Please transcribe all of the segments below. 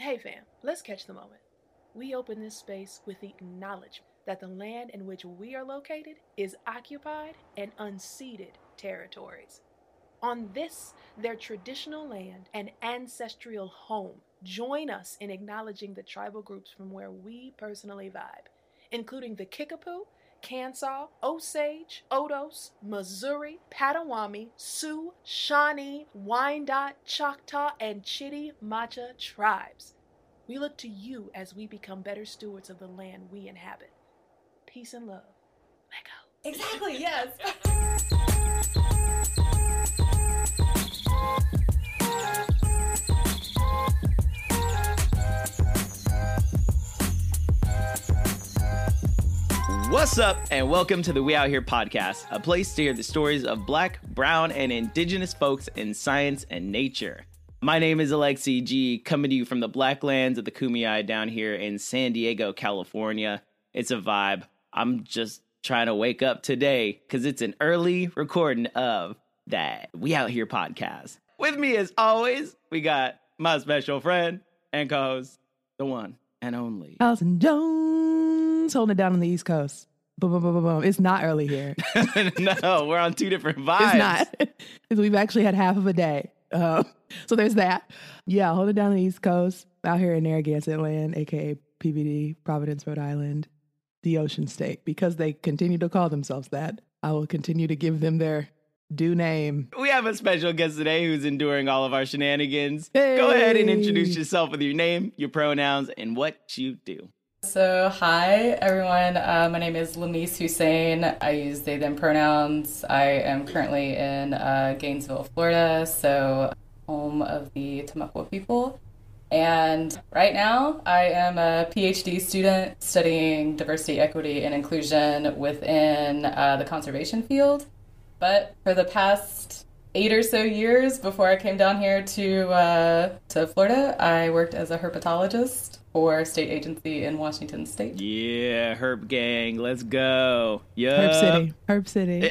Hey fam, let's catch the moment. We open this space with the acknowledgement that the land in which we are located is occupied and unceded territories. On this, their traditional land and ancestral home, join us in acknowledging the tribal groups from where we personally vibe, including the Kickapoo, Kansas, Osage, Odos, Missouri, Potawatomi, Sioux, Shawnee, Wyandot, Choctaw, and Chitimacha tribes. We look to you as we become better stewards of the land we inhabit. Peace and love. Let go. Exactly, yes. What's up, and welcome to the We Out Here podcast, a place to hear the stories of black, brown, and indigenous folks in science and nature. My name is Alexi G, coming to you from the black lands of the Kumeyaay down here in San Diego, California. It's a vibe. I'm just trying to wake up today because it's an early recording of that We Out Here podcast. With me, as always, we got my special friend and co host, the one and only. Allison Jones holding it down on the East Coast. Boom, boom, boom, boom, boom. It's not early here. no, we're on two different vibes. It's not. We've actually had half of a day. Uh, so there's that. Yeah, holding it down on the East Coast, out here in Narragansett Land, aka PVD, Providence, Rhode Island, the Ocean State. Because they continue to call themselves that, I will continue to give them their due name. We have a special guest today who's enduring all of our shenanigans. Go ahead and introduce yourself with your name, your pronouns, and what you do. So, hi everyone. Uh, my name is Lameace Hussain. I use they, them pronouns. I am currently in uh, Gainesville, Florida, so home of the Timucua people. And right now, I am a PhD student studying diversity, equity, and inclusion within uh, the conservation field. But for the past eight or so years before I came down here to uh, to Florida, I worked as a herpetologist for a state agency in Washington State. Yeah, Herp Gang, let's go. Yeah. Herp City. Herp City.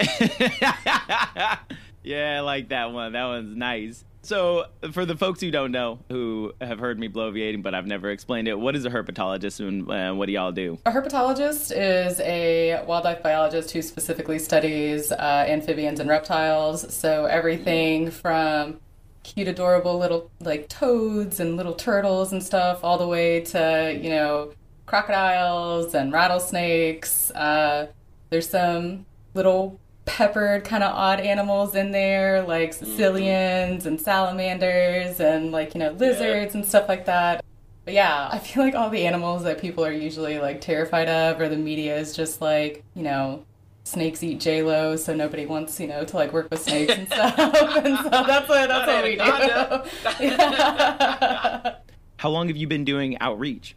yeah, I like that one. That one's nice. So, for the folks who don't know, who have heard me bloviating, but I've never explained it, what is a herpetologist and uh, what do y'all do? A herpetologist is a wildlife biologist who specifically studies uh, amphibians and reptiles. So everything from cute, adorable little like toads and little turtles and stuff, all the way to you know crocodiles and rattlesnakes. Uh, there's some little peppered kind of odd animals in there like Caecilians and salamanders and like you know lizards and stuff like that. But yeah, I feel like all the animals that people are usually like terrified of, or the media is just like, you know, snakes eat J Lo, so nobody wants, you know, to like work with snakes and stuff. and so that's what that's what we do. Yeah. How long have you been doing outreach?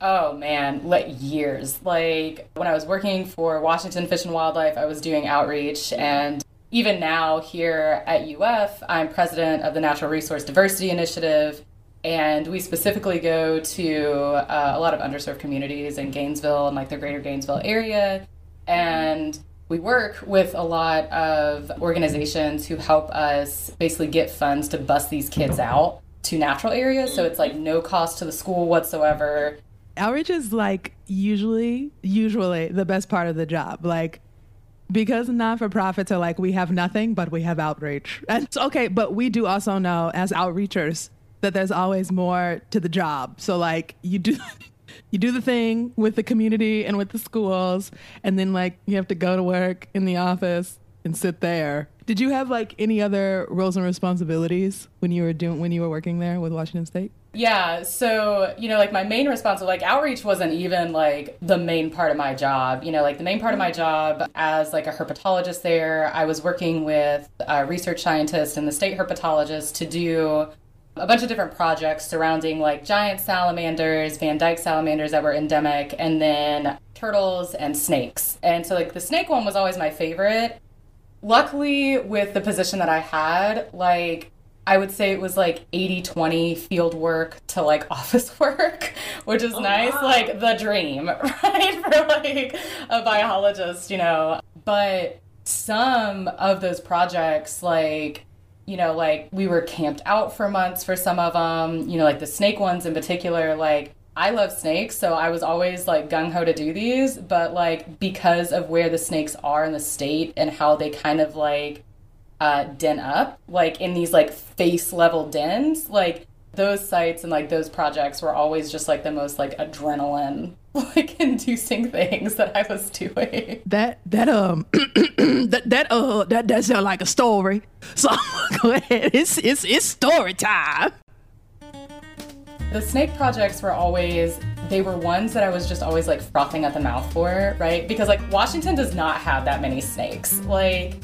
Oh man, like years. Like when I was working for Washington Fish and Wildlife, I was doing outreach and even now here at UF, I'm president of the Natural Resource Diversity Initiative and we specifically go to uh, a lot of underserved communities in Gainesville and like the greater Gainesville area and we work with a lot of organizations who help us basically get funds to bust these kids out to natural areas so it's like no cost to the school whatsoever outreach is like usually usually the best part of the job. Like because non-for-profits are like we have nothing but we have outreach. And it's okay but we do also know as outreachers that there's always more to the job. So like you do you do the thing with the community and with the schools and then like you have to go to work in the office and sit there. Did you have like any other roles and responsibilities when you were doing when you were working there with washington state Yeah, so you know, like my main responsibility, like outreach wasn't even like the main part of my job. You know, like the main part of my job as like a herpetologist there, I was working with uh, research scientists and the state herpetologist to do a bunch of different projects surrounding like giant salamanders, Van Dyke salamanders that were endemic, and then turtles and snakes. And so like the snake one was always my favorite. Luckily, with the position that I had, like I would say it was like 80 20 field work to like office work, which is oh, nice, like the dream, right? For like a biologist, you know. But some of those projects, like, you know, like we were camped out for months for some of them, you know, like the snake ones in particular, like I love snakes, so I was always like gung ho to do these, but like because of where the snakes are in the state and how they kind of like uh, den up, like in these like face level dens, like those sites and like those projects were always just like the most like adrenaline like inducing things that I was doing. That that um that that uh that that sounds like a story. So go ahead. It's it's it's story time. The snake projects were always they were ones that I was just always like frothing at the mouth for, right? Because like Washington does not have that many snakes. Like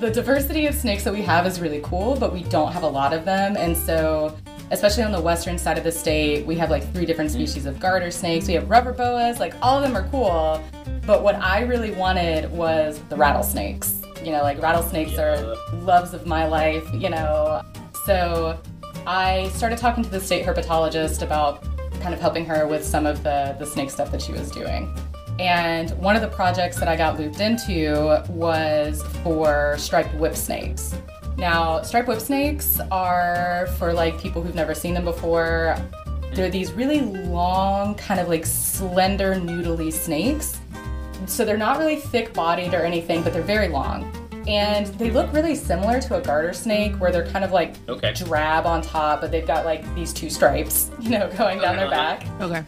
the diversity of snakes that we have is really cool, but we don't have a lot of them. And so especially on the western side of the state, we have like three different mm. species of garter snakes. We have rubber boas, like all of them are cool. But what I really wanted was the rattlesnakes. You know, like rattlesnakes yeah. are loves of my life, you know. So I started talking to the state herpetologist about kind of helping her with some of the, the snake stuff that she was doing. And one of the projects that I got looped into was for striped whip snakes. Now, striped whip snakes are for like people who've never seen them before. They're these really long, kind of like slender, noodly snakes. So they're not really thick bodied or anything, but they're very long. And they look really similar to a garter snake, where they're kind of like okay. drab on top, but they've got like these two stripes, you know, going down their back. Okay.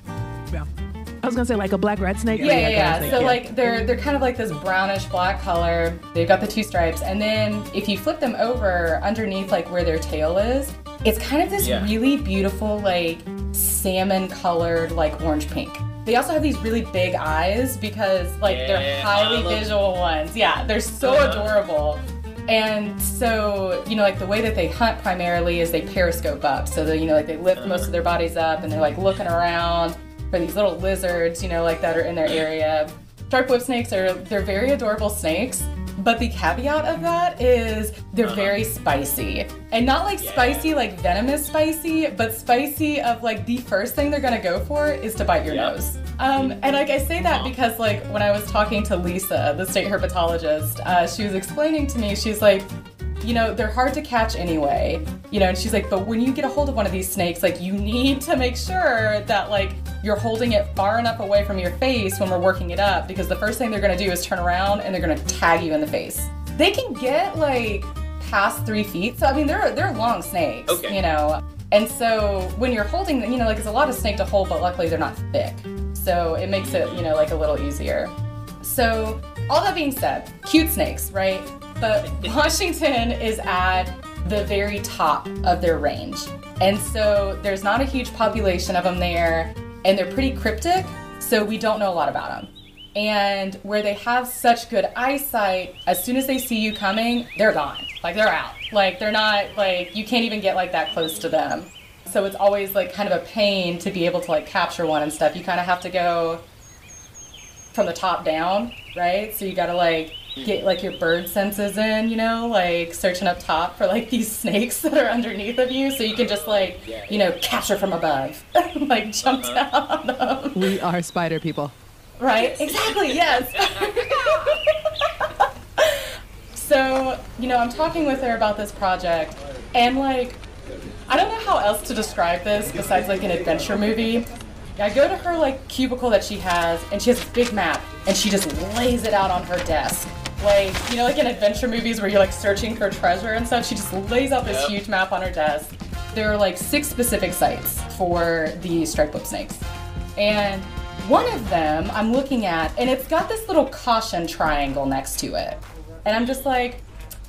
Yeah. I was gonna say like a black red snake. Yeah, yeah, yeah. Snake, so yeah. like they're they're kind of like this brownish black color. They've got the two stripes, and then if you flip them over underneath, like where their tail is, it's kind of this yeah. really beautiful like salmon colored like orange pink. They also have these really big eyes because like yeah, they're highly visual ones. Yeah, they're so uh-huh. adorable. And so, you know, like the way that they hunt primarily is they periscope up. So they, you know, like they lift most of their bodies up and they're like looking around for these little lizards, you know, like that are in their area. Sharp whip snakes are they're very adorable snakes, but the caveat of that is they're uh-huh. very spicy. And not like yeah. spicy like venomous spicy, but spicy of like the first thing they're gonna go for is to bite your yep. nose. Um, and like I say that uh-huh. because like when I was talking to Lisa, the state herpetologist, uh, she was explaining to me, she's like, you know, they're hard to catch anyway. You know, and she's like, but when you get a hold of one of these snakes, like you need to make sure that like you're holding it far enough away from your face when we're working it up because the first thing they're gonna do is turn around and they're gonna tag you in the face. They can get like past three feet. So I mean they're they're long snakes. Okay. You know. And so when you're holding them, you know, like it's a lot of snake to hold, but luckily they're not thick. So it makes it, you know, like a little easier. So all that being said, cute snakes, right? But Washington is at the very top of their range. And so there's not a huge population of them there, and they're pretty cryptic, so we don't know a lot about them. And where they have such good eyesight, as soon as they see you coming, they're gone. Like they're out. Like they're not, like, you can't even get like that close to them. So it's always like kind of a pain to be able to like capture one and stuff. You kind of have to go from the top down, right? So you gotta like get like your bird senses in, you know, like searching up top for like these snakes that are underneath of you, so you can just like, you know, capture from above, like jump uh-huh. down on them. We are spider people. Right? Exactly. Yes. so you know, I'm talking with her about this project, and like, I don't know how else to describe this besides like an adventure movie. I go to her like cubicle that she has, and she has this big map, and she just lays it out on her desk. Like, you know, like in adventure movies where you're like searching for treasure and stuff, she just lays out this yep. huge map on her desk. There are like six specific sites for the striped whip snakes. And one of them I'm looking at, and it's got this little caution triangle next to it. And I'm just like,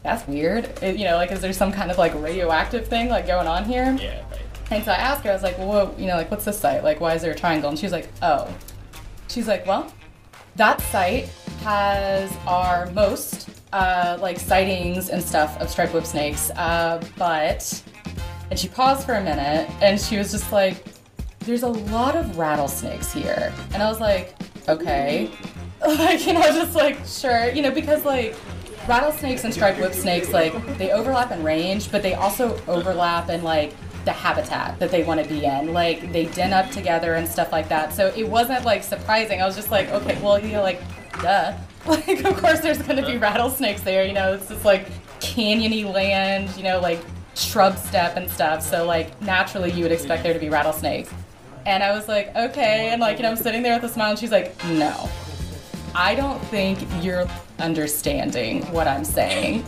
that's weird. It, you know, like, is there some kind of like radioactive thing like going on here? Yeah. And so I asked her, I was like, well, what, you know, like, what's this site? Like, why is there a triangle? And she was like, oh. She's like, well, that site has our most uh, like sightings and stuff of striped whip snakes, uh, but and she paused for a minute and she was just like, "There's a lot of rattlesnakes here," and I was like, "Okay." Like, you know, just like, sure, you know, because like rattlesnakes and striped whip snakes, like, they overlap in range, but they also overlap in like the habitat that they want to be in. Like they den up together and stuff like that. So it wasn't like surprising. I was just like, okay, well, you know, like, duh. Like, of course, there's going to be rattlesnakes there. You know, it's just like canyony land, you know, like shrub steppe and stuff. So like naturally you would expect there to be rattlesnakes. And I was like, okay. And like, you know, I'm sitting there with a smile and she's like, no. I don't think you're understanding what I'm saying.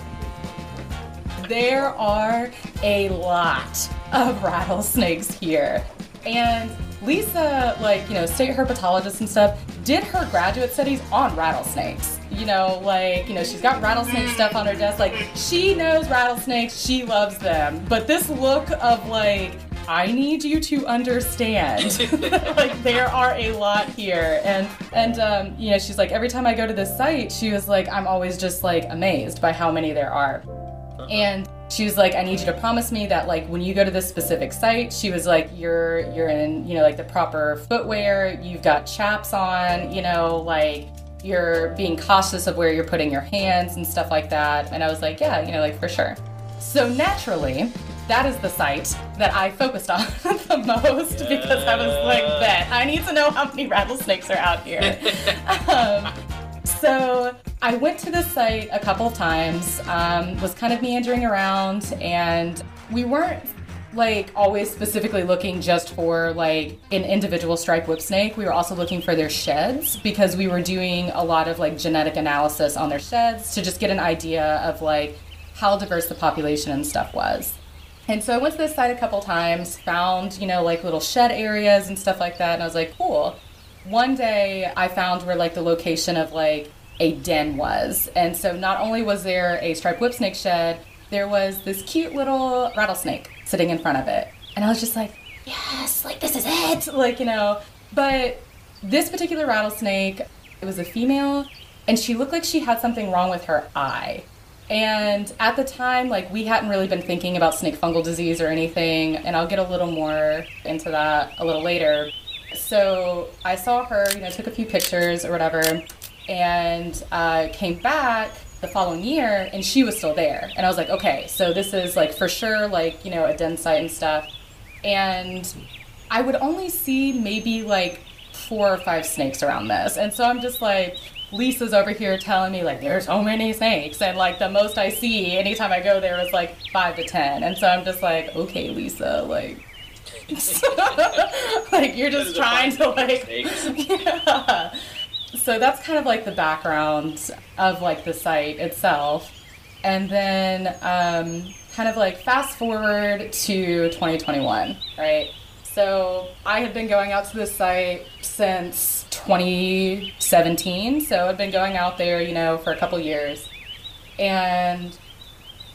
There are a lot of rattlesnakes here. And Lisa, like, you know, state herpetologist and stuff, did her graduate studies on rattlesnakes. You know, like, you know, she's got rattlesnake stuff on her desk. Like, she knows rattlesnakes, she loves them. But this look of, like, I need you to understand. like there are a lot here, and and um, you know she's like every time I go to this site, she was like I'm always just like amazed by how many there are, and she was like I need you to promise me that like when you go to this specific site, she was like you're you're in you know like the proper footwear, you've got chaps on, you know like you're being cautious of where you're putting your hands and stuff like that, and I was like yeah you know like for sure. So naturally, that is the site that I focused on the most because I was like, bet I need to know how many rattlesnakes are out here. um, so I went to the site a couple times, um, was kind of meandering around, and we weren't like always specifically looking just for like an individual striped whip snake. We were also looking for their sheds because we were doing a lot of like genetic analysis on their sheds to just get an idea of like how diverse the population and stuff was. And so I went to this site a couple times, found, you know, like little shed areas and stuff like that. And I was like, cool. One day I found where like the location of like a den was. And so not only was there a striped whip snake shed, there was this cute little rattlesnake sitting in front of it. And I was just like, yes, like this is it. Like, you know, but this particular rattlesnake, it was a female and she looked like she had something wrong with her eye. And at the time, like we hadn't really been thinking about snake fungal disease or anything, and I'll get a little more into that a little later. So I saw her, you know, took a few pictures or whatever, and uh, came back the following year, and she was still there. And I was like, okay, so this is like for sure, like you know, a den site and stuff. And I would only see maybe like four or five snakes around this, and so I'm just like Lisa's over here telling me like there's so many snakes and like the most I see anytime I go there is like five to ten and so I'm just like okay Lisa like like you're just trying to like yeah. so that's kind of like the background of like the site itself and then um, kind of like fast forward to 2021 right so I had been going out to this site since 2017. So I'd been going out there, you know, for a couple years. And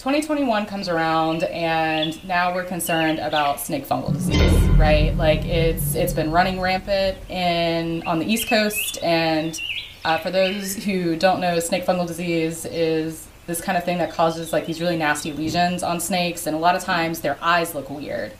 2021 comes around and now we're concerned about snake fungal disease, right? Like it's it's been running rampant in on the East Coast and uh, for those who don't know, snake fungal disease is this kind of thing that causes like these really nasty lesions on snakes, and a lot of times their eyes look weird.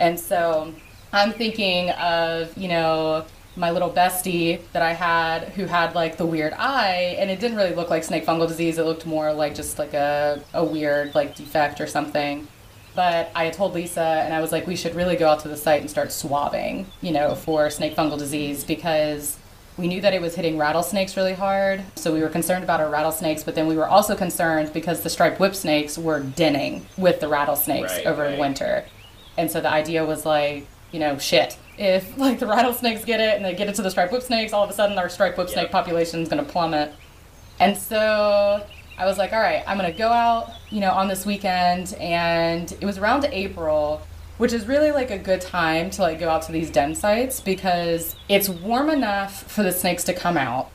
And so I'm thinking of, you know, my little bestie that I had who had like the weird eye, and it didn't really look like snake fungal disease. It looked more like just like a, a weird like defect or something. But I had told Lisa, and I was like, we should really go out to the site and start swabbing, you know, for snake fungal disease because we knew that it was hitting rattlesnakes really hard. So we were concerned about our rattlesnakes, but then we were also concerned because the striped whip snakes were denning with the rattlesnakes Right, over right. the winter. And so the idea was like, you know, shit. If like the rattlesnakes get it and they get it to the striped whip snakes, all of a sudden our striped whip snake Yep. population is going to plummet. And so I was like, all right, I'm going to go out, you know, on this weekend. And it was around April, which is really like a good time to like go out to these den sites because it's warm enough for the snakes to come out,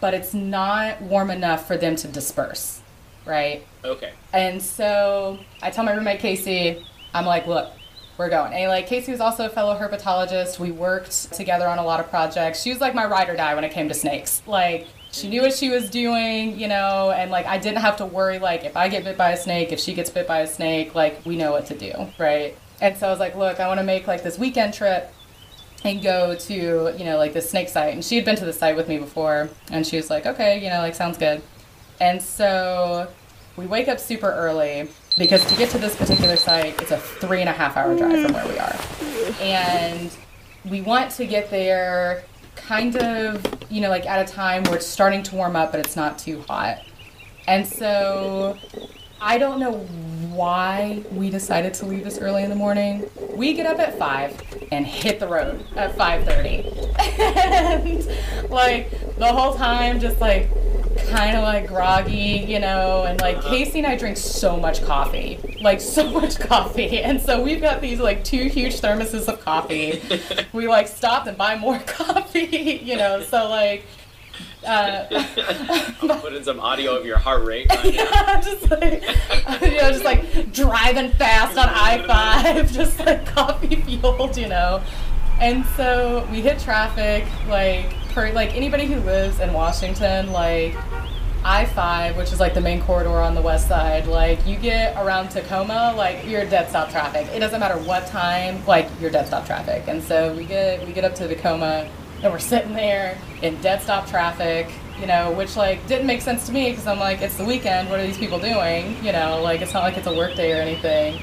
but it's not warm enough for them to disperse, right? Okay. And so I tell my roommate Casey, I'm like, look, we're going. And like Casey was also a fellow herpetologist. We worked together on a lot of projects. She was like my ride or die when it came to snakes. Like she knew what she was doing, you know, and like I didn't have to worry like if I get bit by a snake, if she gets bit by a snake, like we know what to do, right? And so I was like, look, I want to make like this weekend trip and go to you know like the snake site and she had been to the site with me before and she was like okay you know like sounds good and so we wake up super early because to get to this particular site it's a three and a half hour drive from where we are. And we want to get there kind of you know like at a time where it's starting to warm up but it's not too hot. And so I don't know why we decided to leave this early in the morning. We get up at five and hit the road at five thirty, and like the whole time, just like kind of like groggy, you know, and like uh-huh. Casey and I drink so much coffee, like so much coffee, and so we've got these like two huge thermoses of coffee. we like stopped and buy more coffee, you know, so like. Uh, I'll put in some audio of your heart rate right now. yeah, just like you know, just like driving fast on I five, just like coffee fueled, you know. And so we hit traffic, like for like anybody who lives in Washington, like I five, which is like the main corridor on the west side, like you get around Tacoma, like you're dead stop traffic. It doesn't matter what time, like you're dead stop traffic. And so we get we get up to Tacoma and we're sitting there in dead stop traffic, you know, which like didn't make sense to me because I'm like, it's the weekend. What are these people doing? You know, like it's not like it's a work day or anything.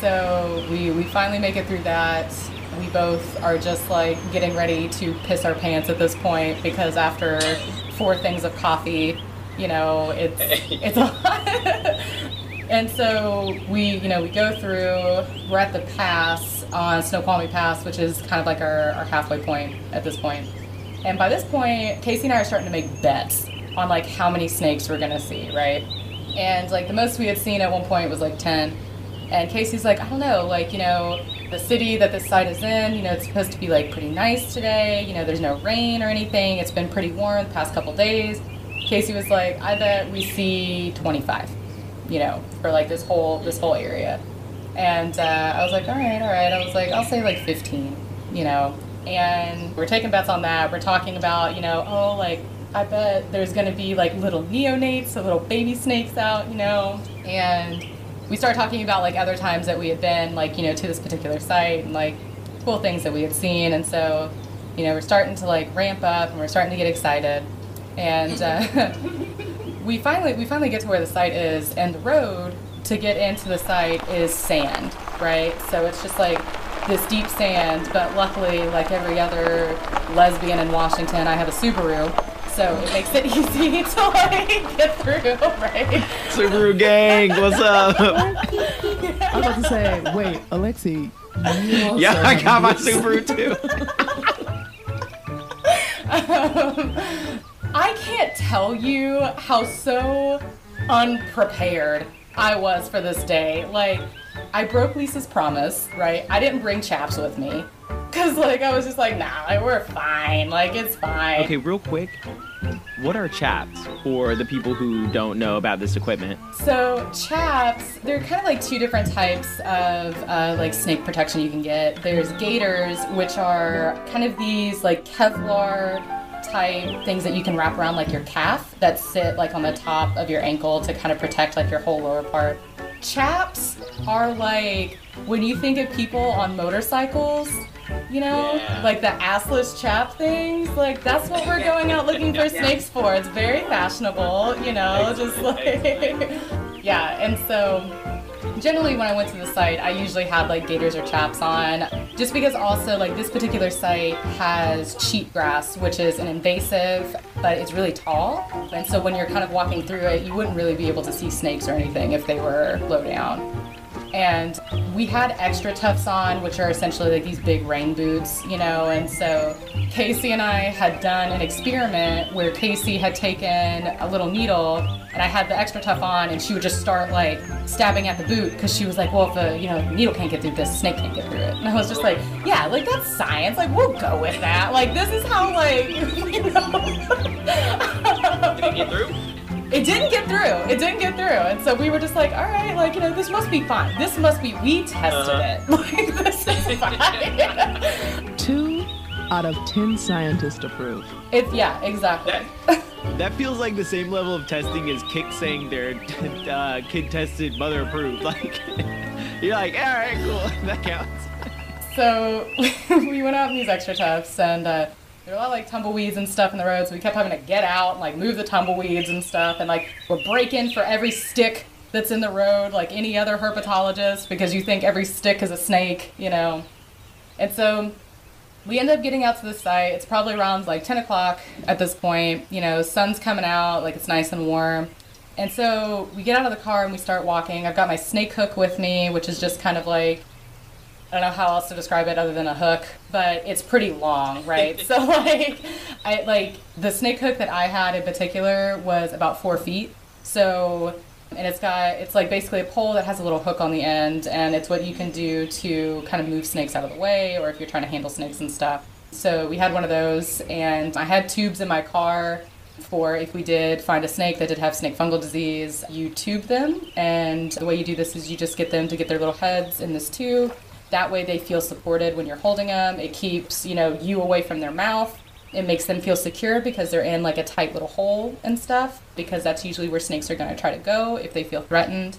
So we we finally make it through that. We both are just like getting ready to piss our pants at this point because after four things of coffee, you know, it's it's a lot. And so we, you know, we go through. We're at the pass on Snoqualmie Pass, which is kind of like our, our halfway point at this point. And by this point, Casey and I are starting to make bets on like how many snakes we're gonna see, right? And like the most we had seen at one point was like ten. And Casey's like, I don't know, like, you know, the city that this site is in, you know, it's supposed to be like pretty nice today. You know, there's no rain or anything. It's been pretty warm the past couple days. Casey was like, I bet we see 25, you know, for like this whole this whole area. And uh, I was like, all right, all right. I was like, I'll say like 15, you know. And we're taking bets on that. We're talking about, you know, oh, like I bet there's to be like little neonates, so little baby snakes out, you know. And we started talking about like other times that we had been like, you know, to this particular site and like cool things that we had seen. And so, you know, we're starting to like ramp up and we're starting to get excited. And uh, we finally we finally get to where the site is, and the road to get into the site is sand, right? So it's just like this deep sand. But luckily, like every other lesbian in Washington, I have a Subaru, so it makes it easy to like get through, right? Subaru gang, what's up? I was about to say, wait, Alexi. you also yeah, I got my good- Subaru too. Um, I can't tell you how so unprepared I was for this day. Like, I broke Lisa's promise, right? I didn't bring chaps with me. Cause like I was just like, nah, like, we're fine. Like it's fine. Okay, real quick. What are chaps for the people who don't know about this equipment? So chaps, they're kind of like two different types of uh, like snake protection you can get. There's gaiters, which are kind of these like Kevlar type things that you can wrap around like your calf that sit like on the top of your ankle to kind of protect like your whole lower part. Chaps are like when you think of people on motorcycles, you know, Yeah. like the assless chap things. Like that's what we're going out looking for snakes for. It's very fashionable, you know, just like yeah. And so generally when I went to the site, I usually had like gaiters or chaps on, just because also like this particular site has cheatgrass, which is an invasive, but it's really tall, and so when you're kind of walking through it, you wouldn't really be able to see snakes or anything if they were low down. And we had XtraTufs on, which are essentially like these big rain boots, you know. And so Casey and I had done an experiment where Casey had taken a little needle, and I had the XtraTuf on, and she would just start like stabbing at the boot because she was like, "Well, if the you know needle can't get through this, snake can't get through it." And I was just like, "Yeah, like that's science. Like we'll go with that. Like this is how like you know." Did it get through? It didn't get through. It didn't get through. And so we were just like, all right, like, you know, this must be fine. This must be, we tested Uh-huh. it. Like, this is fine. Two out of ten scientists approve. it's, yeah, exactly. That feels like the same level of testing as Kix saying they're uh, kid tested, mother approved. Like, you're like, all right, cool, that counts. So we went out in these XtraTufs and, uh, there were a lot of like tumbleweeds and stuff in the road, so we kept having to get out and like move the tumbleweeds and stuff, and like we're breaking for every stick that's in the road, like any other herpetologist, because you think every stick is a snake, you know. And so we end up getting out to the site. It's probably around like 10 o'clock at this point. You know, sun's coming out, like it's nice and warm. And so we get out of the car and we start walking. I've got my snake hook with me, which is just kind of like I don't know how else to describe it other than a hook, but it's pretty long, right? so like, I like the snake hook that I had in particular was about four feet. So, and it's got it's like basically a pole that has a little hook on the end, and it's what you can do to kind of move snakes out of the way, or if you're trying to handle snakes and stuff. So we had one of those, and I had tubes in my car for if we did find a snake that did have snake fungal disease, you tube them, and the way you do this is you just get them to get their little heads in this tube that way they feel supported when you're holding them. It keeps, you know, you away from their mouth. It makes them feel secure because they're in like a tight little hole and stuff because that's usually where snakes are going to try to go if they feel threatened.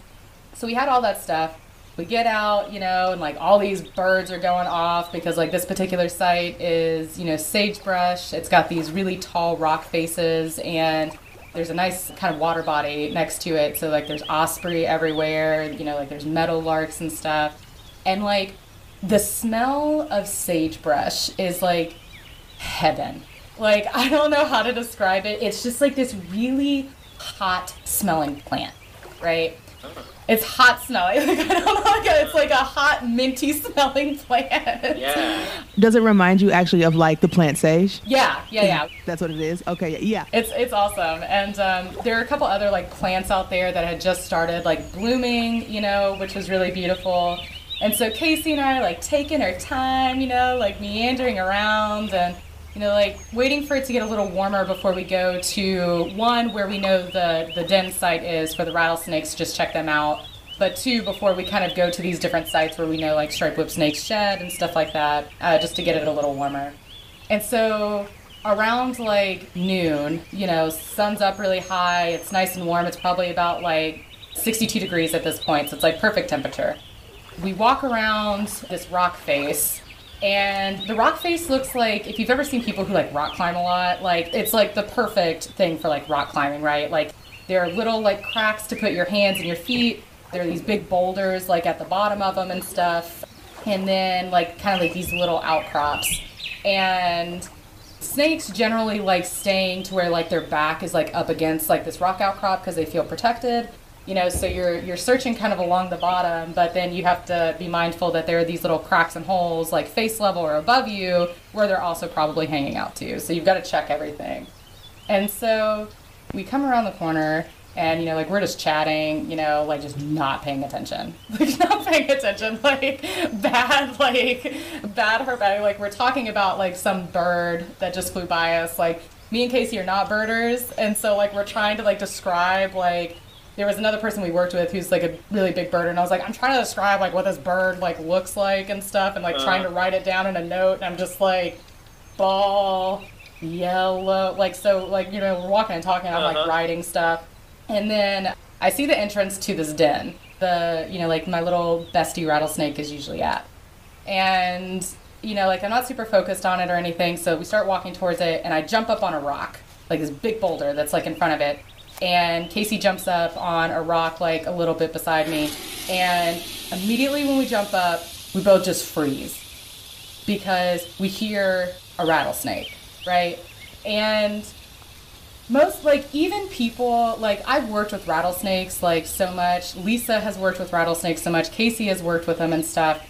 So we had all that stuff. We get out, you know, and like all these birds are going off because like this particular site is, you know, sagebrush. It's got these really tall rock faces and there's a nice kind of water body next to it. So like there's osprey everywhere, you know, like there's meadow larks and stuff and like the smell of sagebrush is like heaven. Like I don't know how to describe it. It's just like this really hot smelling plant, right? It's hot smelling. Like, I don't know. Like it's like a hot minty smelling plant. Yeah. Does it remind you actually of like the plant sage? Yeah, yeah, yeah. That's what it is. Okay, yeah. It's it's awesome, and um, there are a couple other like plants out there that had just started like blooming, you know, which was really beautiful. And so Casey and I are like taking our time, you know, like meandering around and you know, like waiting for it to get a little warmer before we go to one where we know the the den site is for the rattlesnakes, just check them out. But two, before we kind of go to these different sites where we know like striped whip snakes shed and stuff like that, uh, just to get it a little warmer. And so around like noon, you know, sun's up really high, it's nice and warm. It's probably about like 62 degrees at this point, so it's like perfect temperature we walk around this rock face and the rock face looks like if you've ever seen people who like rock climb a lot like it's like the perfect thing for like rock climbing right? Like there are little like cracks to put your hands and your feet. There are these big boulders like at the bottom of them and stuff. And then like kind of like these little outcrops. And snakes generally like staying to where like their back is like up against like this rock outcrop because they feel protected you know so you're you're searching kind of along the bottom but then you have to be mindful that there are these little cracks and holes like face level or above you where they're also probably hanging out too so you've got to check everything. And so we come around the corner and you know like we're just chatting you know like just not paying attention. Like not paying attention like bad like bad her bad like we're talking about like some bird that just flew by us. Like me and casey are not birders. And so like we're trying to like describe like there was another person we worked with who's like a really big bird and i was like i'm trying to describe like what this bird like looks like and stuff and like uh. trying to write it down in a note and i'm just like ball yellow like so like you know we're walking and talking i'm uh-huh. like writing stuff and then i see the entrance to this den the you know like my little bestie rattlesnake is usually at and you know like i'm not super focused on it or anything so we start walking towards it and i jump up on a rock like this big boulder that's like in front of it and Casey jumps up on a rock like a little bit beside me. And immediately when we jump up, we both just freeze because we hear a rattlesnake, right? And most like even people like I've worked with rattlesnakes like so much. Lisa has worked with rattlesnakes so much. Casey has worked with them and stuff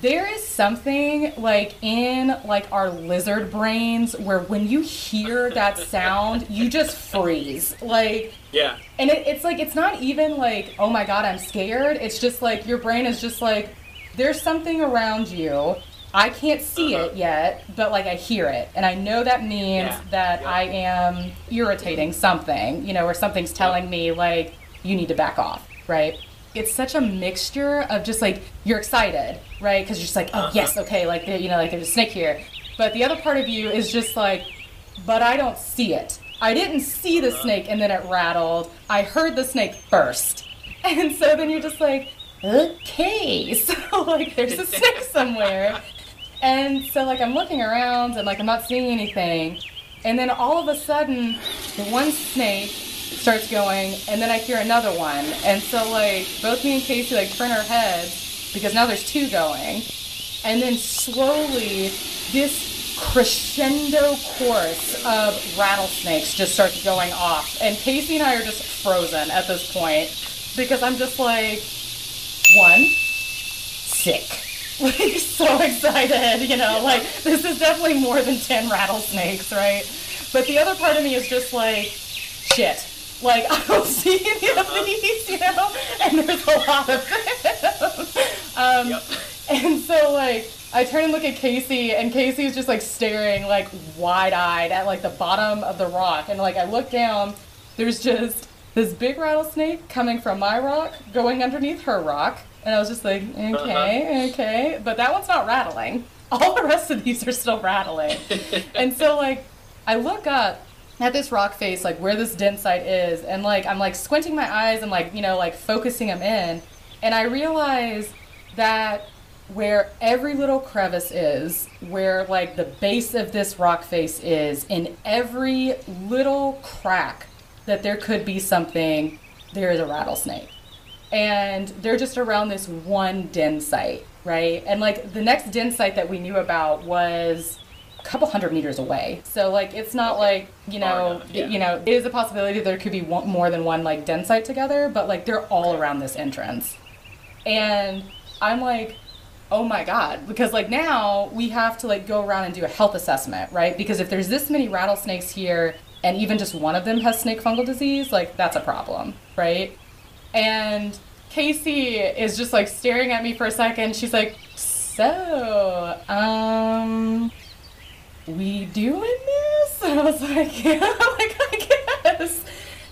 there is something like in like our lizard brains where when you hear that sound you just freeze like yeah and it, it's like it's not even like oh my god i'm scared it's just like your brain is just like there's something around you i can't see uh-huh. it yet but like i hear it and i know that means yeah. that yeah. i am irritating something you know or something's telling yeah. me like you need to back off right it's such a mixture of just like you're excited, right? Because you're just like, oh uh-huh. yes, okay, like you know, like there's a snake here. But the other part of you is just like, but I don't see it. I didn't see the uh-huh. snake and then it rattled. I heard the snake first. And so then you're just like, okay, so like there's a snake somewhere. And so like I'm looking around and like I'm not seeing anything. And then all of a sudden, the one snake starts going, and then I hear another one. And so, like, both me and Casey, like, turn our heads because now there's two going. And then slowly, this crescendo chorus of rattlesnakes just starts going off. And Casey and I are just frozen at this point because I'm just like, one, sick. Like, so excited, you know, like, this is definitely more than 10 rattlesnakes, right? But the other part of me is just like, shit. Like, I don't see any of these, you know, and there's a lot of them. um, Yep. and so, like, I turn and look at Casey, and Casey's just like staring, like wide eyed at like the bottom of the rock. And like, I look down, there's just this big rattlesnake coming from my rock, going underneath her rock. And I was just like, okay, okay. But that one's not rattling. All the rest of these are still rattling. and so, like, I look up at this rock face, like where this den site is, and like, I'm like squinting my eyes and like, you know, like focusing them in. And I realize that where every little crevice is, where like the base of this rock face is, in every little crack that there could be something, there is a rattlesnake. And they're just around this one den site, right? And like the next den site that we knew about was couple hundred meters away. So like it's not like, you know, yeah. you know, it is a possibility there could be one, more than one like den site together, but like they're all around this entrance. And I'm like, oh my god because like now we have to like go around and do a health assessment right because if there's this many rattlesnakes here and even just one of them has snake fungal disease like that's a problem right and casey is just like staring at me for a second she's like so um we doing this and i was like yeah like i guess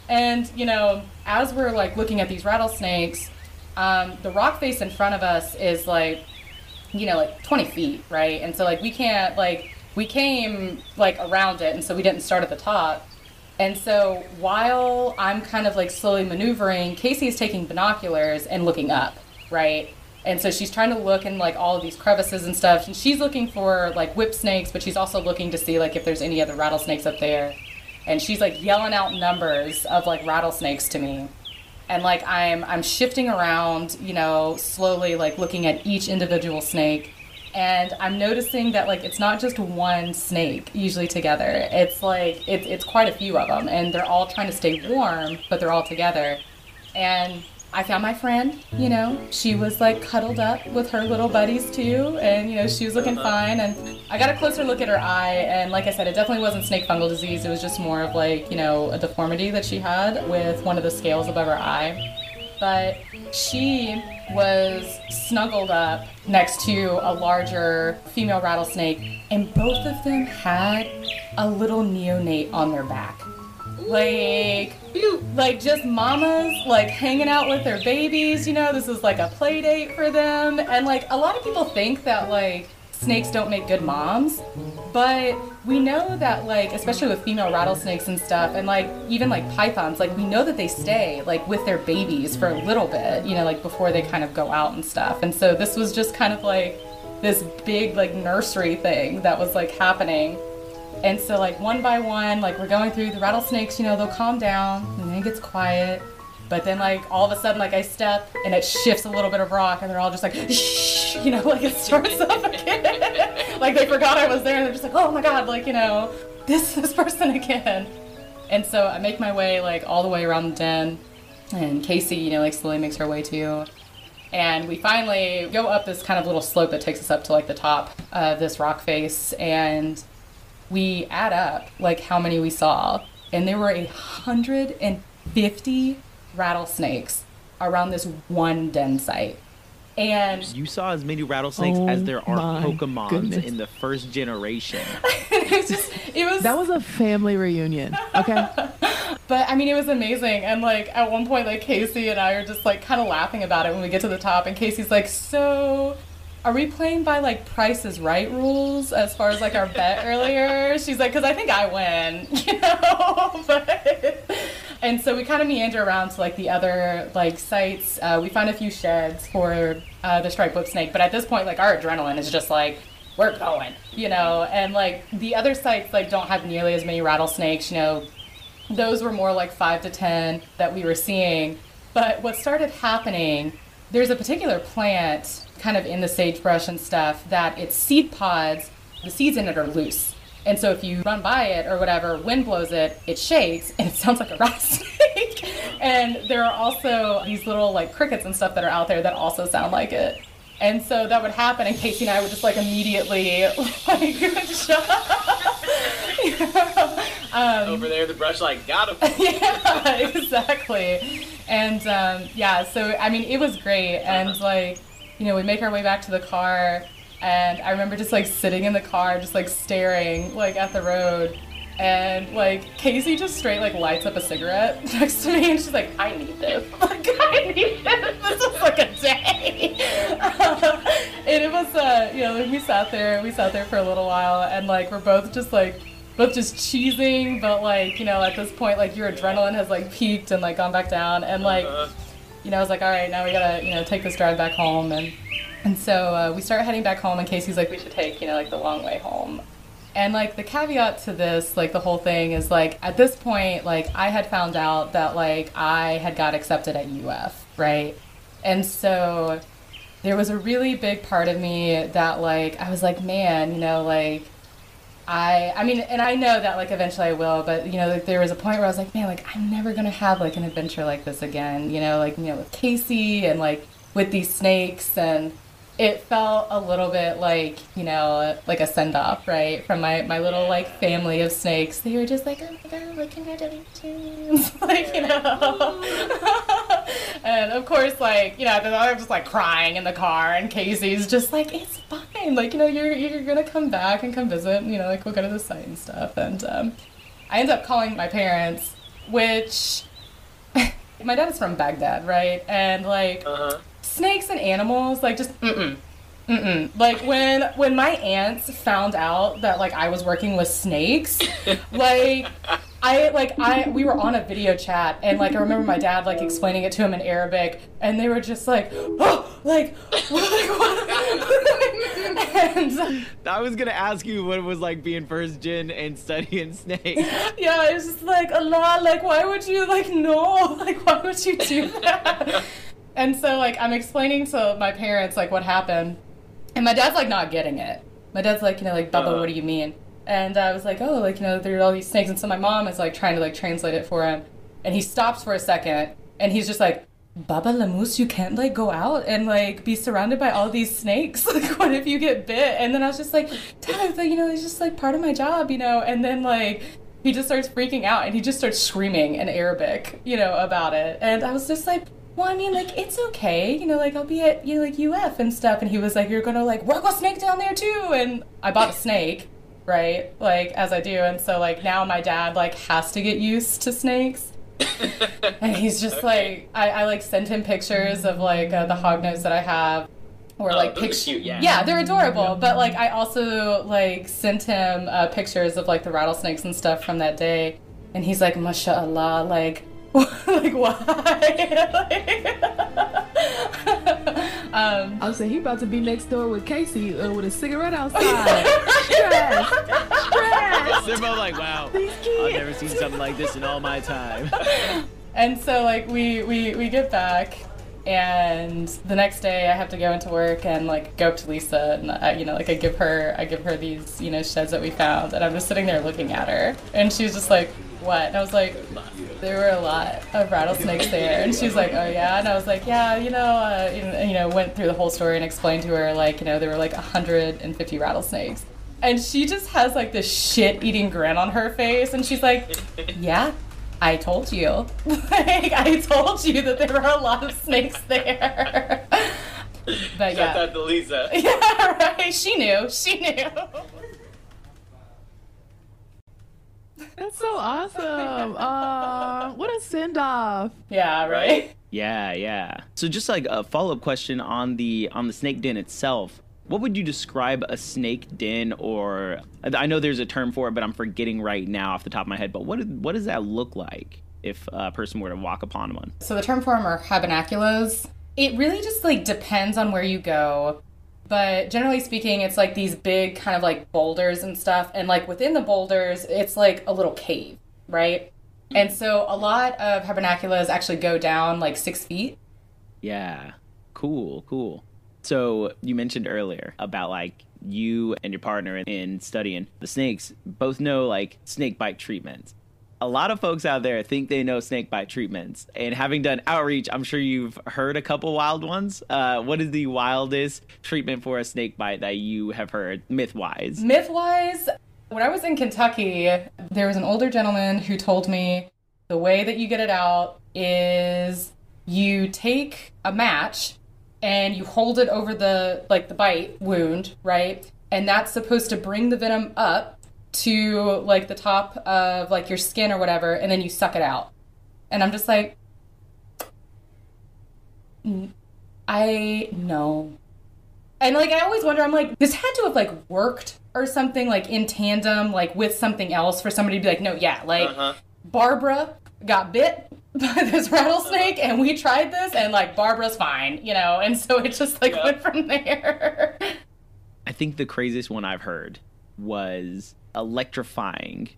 and you know as we're like looking at these rattlesnakes um, the rock face in front of us is like you know, like 20 feet, right? And so, like, we can't, like, we came, like, around it, and so we didn't start at the top. And so, while I'm kind of, like, slowly maneuvering, Casey is taking binoculars and looking up, right? And so she's trying to look in, like, all of these crevices and stuff. And she's looking for, like, whip snakes, but she's also looking to see, like, if there's any other rattlesnakes up there. And she's, like, yelling out numbers of, like, rattlesnakes to me and like I'm I'm shifting around, you know, slowly like looking at each individual snake and I'm noticing that like it's not just one snake usually together. It's like it's it's quite a few of them and they're all trying to stay warm, but they're all together. And I found my friend, you know, she was like cuddled up with her little buddies too, and you know, she was looking fine. And I got a closer look at her eye, and like I said, it definitely wasn't snake fungal disease. It was just more of like, you know, a deformity that she had with one of the scales above her eye. But she was snuggled up next to a larger female rattlesnake, and both of them had a little neonate on their back. Like, like just mamas like hanging out with their babies, you know, this is like a play date for them. And like a lot of people think that like snakes don't make good moms, but we know that like especially with female rattlesnakes and stuff and like even like pythons, like we know that they stay like with their babies for a little bit, you know, like before they kind of go out and stuff. And so this was just kind of like this big like nursery thing that was like happening. And so, like, one by one, like, we're going through the rattlesnakes, you know, they'll calm down and then it gets quiet. But then, like, all of a sudden, like, I step and it shifts a little bit of rock and they're all just like, shh, you know, like it starts up again. like, they forgot I was there and they're just like, oh my god, like, you know, this, this person again. And so I make my way, like, all the way around the den. And Casey, you know, like, slowly makes her way too. And we finally go up this kind of little slope that takes us up to, like, the top of this rock face. And we add up like how many we saw, and there were a hundred and fifty rattlesnakes around this one den site. And You saw as many rattlesnakes Oh as there are my Pokemons goodness. in the first generation. it was just, it was, That was a family reunion. Okay. but I mean, it was amazing. And like at one point, like Casey and I are just like kind of laughing about it when we get to the top, and Casey's like, so. Are we playing by like Price is Right rules as far as like our bet earlier? She's like, because I think I win, you know. but and so we kind of meander around to like the other like sites. Uh, we found a few sheds for uh, the striped whip snake, but at this point, like our adrenaline is just like we're going, you know. And like the other sites like don't have nearly as many rattlesnakes, you know. Those were more like five to ten that we were seeing. But what started happening, there's a particular plant kind of in the sagebrush and stuff that its seed pods the seeds in it are loose. And so if you run by it or whatever, wind blows it, it shakes and it sounds like a rattlesnake. and there are also these little like crickets and stuff that are out there that also sound like it. And so that would happen, and Casey and I would just like immediately like um, over there, the brush like got him. yeah, exactly. And um, yeah, so I mean, it was great, and uh-huh. like you know, we make our way back to the car, and I remember just like sitting in the car, just like staring like at the road. And like Casey just straight like lights up a cigarette next to me, and she's like, "I need this. like, I need this. This is like a day." and it was, uh, you know, like, we sat there, we sat there for a little while, and like we're both just like both just cheesing, but like you know, at this point, like your adrenaline has like peaked and like gone back down, and like. Uh-huh. You know, I was like, all right, now we gotta, you know, take this drive back home, and and so uh, we start heading back home, and Casey's like, we should take, you know, like the long way home. And like the caveat to this, like the whole thing is like at this point, like I had found out that like I had got accepted at UF, right? And so there was a really big part of me that like I was like, man, you know, like I I mean, and I know that like eventually I will, but you know, like there was a point where I was like, man, like I'm never gonna have like an adventure like this again, you know, like you know with Casey and like with these snakes and it felt a little bit like you know like a send off right? From my my little like family of snakes. They were just like oh my god like congratulations like you know. And of course like you know i'm just like crying in the car and casey's just like it's fine. Like you know you're you're gonna come back and come visit you know like we'll go to the site and stuff. And um, i end up calling my parents which my dad is from baghdad right? And like uh-huh snakes and animals, like just mm-mm. Mm-mm. Like when when my aunts found out that like I was working with snakes, like I like I we were on a video chat and like I remember my dad like explaining it to him in Arabic and they were just like oh like what, and I was gonna ask you what it was like being first gen and studying snakes. Yeah, it's just like Allah, like why would you like no like why would you do that? And so like I'm explaining to my parents like what happened, and my dad's like not getting it. My dad's like, you know, like Bubba, uh, what do you mean? And I was like, oh, like you know, there are all these snakes, and so my mom is like trying to like translate it for him, and he stops for a second, and he's just like, Baba Lamous, you can't like go out and like be surrounded by all these snakes. Like, what if you get bit? And then I was just like, Dad, like, you know, it's just like part of my job, you know. And then like he just starts freaking out and he just starts screaming in Arabic, you know, about it. And I was just like, well, I mean, like, it's okay. You know, like, I'll be at, you know, like, UF and stuff. And he was like, you're going to, like, work a snake down there, too. And I bought a snake, right? Like, as I do. And so, like, now my dad, like, has to get used to snakes. and he's just okay. like, I, I, like, send him pictures of, like, uh, the hognose that I have. Or, oh, like, pictures. Yeah. yeah, they're adorable. But, like, I also, like, sent him uh, pictures of, like, the rattlesnakes and stuff from that day. And he's like, mashallah, like, like why? um, I was saying he about to be next door with Casey uh, with a cigarette outside. Stress, stress. They're both like, wow, I've never seen something like this in all my time. and so like we we we get back. And the next day, I have to go into work and like go up to Lisa, and I, you know, like I give her, I give her these, you know, sheds that we found, and I'm just sitting there looking at her, and she's just like, "What?" And I was like, there were a lot of rattlesnakes there. And she's like, oh yeah. And I was like, yeah, you know, uh, you know, went through the whole story and explained to her like, you know, there were like 150 rattlesnakes. And she just has like this shit eating grin on her face. And she's like, yeah, I told you. like, I told you that there were a lot of snakes there. but yeah. Shout out to Lisa. Yeah, right. She knew. She knew. That's so awesome. Uh, what a send off. Yeah, right? Yeah, yeah. So just like a follow-up question on the on the snake den itself. What would you describe a snake den or I know there's a term for it but I'm forgetting right now off the top of my head, but what what does that look like if a person were to walk upon one? So the term for them are hibernaculars. It really just like depends on where you go. But generally speaking, it's like these big kind of like boulders and stuff. And like within the boulders, it's like a little cave, right? And so a lot of hibernaculars actually go down like six feet. Yeah. Cool, cool. So you mentioned earlier about like you and your partner in studying the snakes both know like snake bite treatments. A lot of folks out there think they know snake bite treatments, and having done outreach, I'm sure you've heard a couple wild ones. Uh, what is the wildest treatment for a snake bite that you have heard, myth wise? Myth wise, when I was in Kentucky, there was an older gentleman who told me the way that you get it out is you take a match and you hold it over the like the bite wound, right? And that's supposed to bring the venom up to like the top of like your skin or whatever, and then you suck it out. And I'm just like, I know. And like I always wonder, I'm like, this had to have like worked or something like in tandem, like with something else for somebody to be like, no, yeah, like uh-huh. Barbara got bit by this rattlesnake and we tried this and like Barbara's fine, you know, and so it just like yep. went from there. I think the craziest one I've heard was electrifying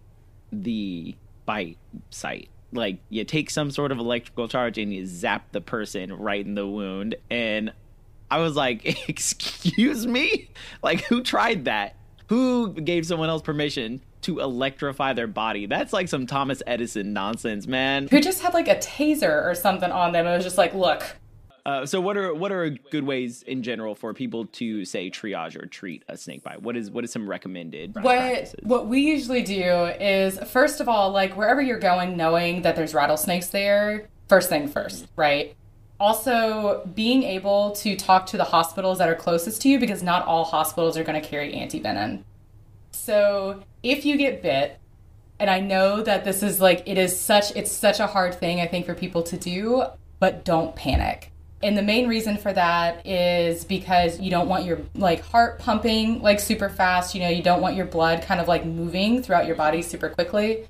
the bite site. Like you take some sort of electrical charge and you zap the person right in the wound and I was like, "Excuse me? Like who tried that? Who gave someone else permission to electrify their body. That's like some Thomas Edison nonsense, man. Who just had like a taser or something on them. It was just like, look. Uh, so what are what are good ways in general for people to say triage or treat a snake bite? What is what is some recommended what practices? what we usually do is first of all like wherever you're going, knowing that there's rattlesnakes there. First thing first, right? also being able to talk to the hospitals that are closest to you because not all hospitals are going to carry antivenom. So if you get bit, and I know that this is like it is such it's such a hard thing I think for people to do, but don't panic. And the main reason for that is because you don't want your like heart pumping like super fast, you know, you don't want your blood kind of like moving throughout your body super quickly.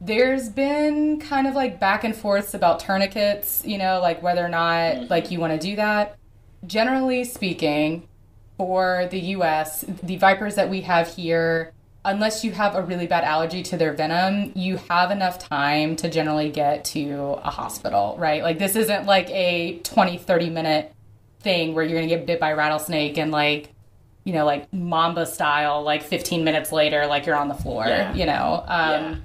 There's been kind of like back and forths about tourniquets, you know, like whether or not like you want to do that. Generally speaking, for the US, the vipers that we have here, unless you have a really bad allergy to their venom, you have enough time to generally get to a hospital, right? Like this isn't like a 20, 30 minute thing where you're going to get bit by a rattlesnake and like, you know, like mamba style, like 15 minutes later, like you're on the floor, yeah. you know? Um, yeah.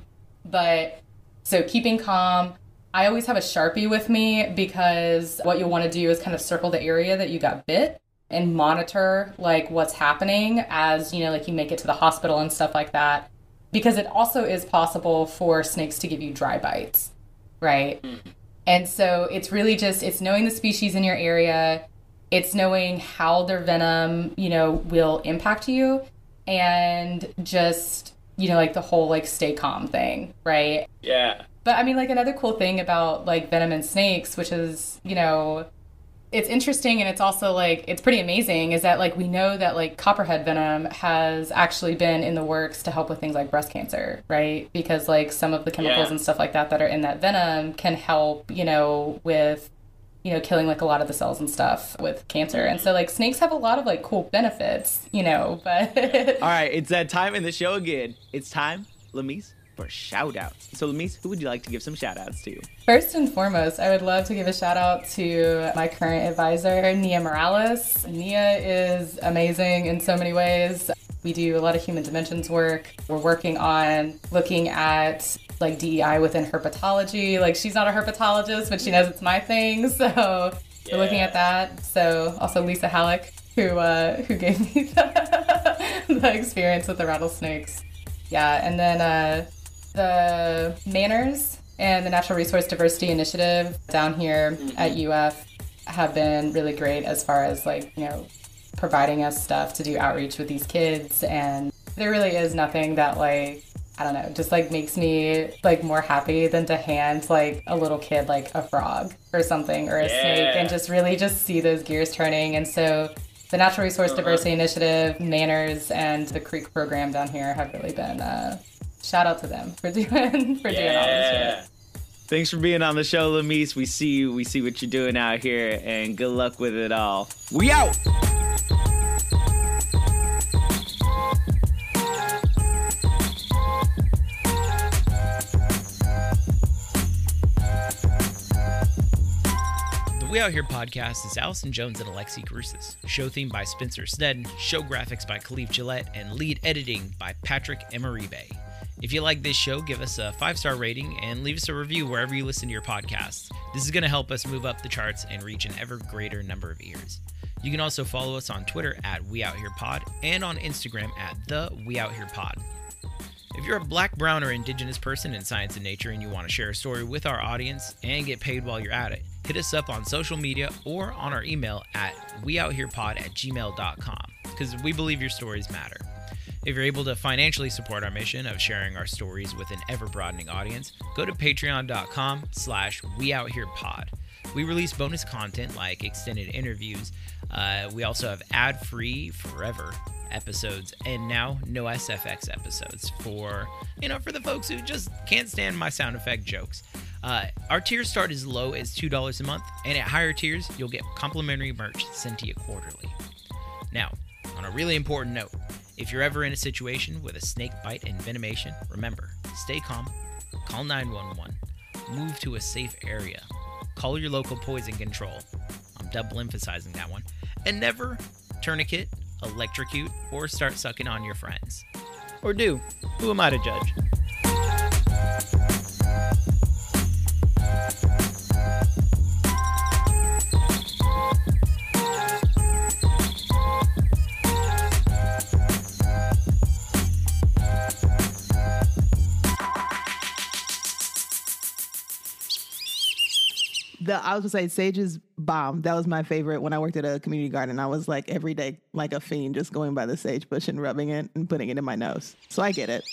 But so keeping calm. I always have a Sharpie with me because what you'll want to do is kind of circle the area that you got bit and monitor like what's happening as you know like you make it to the hospital and stuff like that. Because it also is possible for snakes to give you dry bites right? Mm-hmm. and so it's really just it's knowing the species in your area. It's knowing how their venom you know will impact you. And just you know like the whole like stay calm thing right? Yeah. But i mean like another cool thing about like venom and snakes which is you know it's interesting and it's also like it's pretty amazing is that like we know that like copperhead venom has actually been in the works to help with things like breast cancer right? Because like some of the chemicals yeah. and stuff like that that are in that venom can help you know with you know killing like a lot of the cells and stuff with cancer. And so like snakes have a lot of like cool benefits you know but all right it's that time in the show again. It's time Lameace for shout outs. So, Lameace, who would you like to give some shout outs to? First and foremost, I would love to give a shout out to my current advisor, Nia Morales. Nia is amazing in so many ways. We do a lot of human dimensions work. We're working on looking at like DEI within herpetology. Like she's not a herpetologist, but she knows it's my thing. So yeah. we're looking at that. So also Lisa Hallock, who uh, who gave me the, the experience with the rattlesnakes. Yeah, and then uh, the MANRRS and the Natural Resource Diversity Initiative down here mm-hmm. at UF have been really great as far as like, you know, providing us stuff to do outreach with these kids. And there really is nothing that like, I don't know, just like makes me like more happy than to hand like a little kid like a frog or something or a yeah. snake and just really just see those gears turning. And so the Natural Resource uh-huh. Diversity Initiative, MANRRS, and the Creek program down here have really been uh, shout out to them for doing for yeah. doing all this shit. Thanks for being on the show, Lameace. We see you. We see what you're doing out here, and good luck with it all. We out. The We Out Here podcast is Allison Jones and Alexi Cruces. Show theme by Spencer Snedden, show graphics by Khalif Gillette, and lead editing by Patrick Emeribe. If you like this show, give us a five star rating and leave us a review wherever you listen to your podcasts. This is going to help us move up the charts and reach an ever greater number of ears. You can also follow us on Twitter at We Out Here Pod and on Instagram at The We Out Here Pod. If you're a black, brown, or indigenous person in science and nature and you want to share a story with our audience and get paid while you're at it, hit us up on social media or on our email at weoutherepod at gmail.com because we believe your stories matter. If you're able to financially support our mission of sharing our stories with an ever-broadening audience, go to patreon.com slash weoutherepod. We release bonus content like extended interviews. Uh, we also have ad-free forever episodes and now no SFX episodes for you know for the folks who just can't stand my sound effect jokes. Uh, our tiers start as low as two dollars a month, and at higher tiers you'll get complimentary merch sent to you quarterly. Now, on a really important note, if you're ever in a situation with a snake bite envenomation, remember stay calm, call 911, move to a safe area, call your local poison control. I'm double emphasizing that one, and never tourniquet electrocute, or start sucking on your friends. Or do. Who am I to judge? The I was gonna say Sage's bomb. That was my favorite when I worked at a community garden. I was like every day like a fiend, just going by the sage bush and rubbing it and putting it in my nose. So I get it.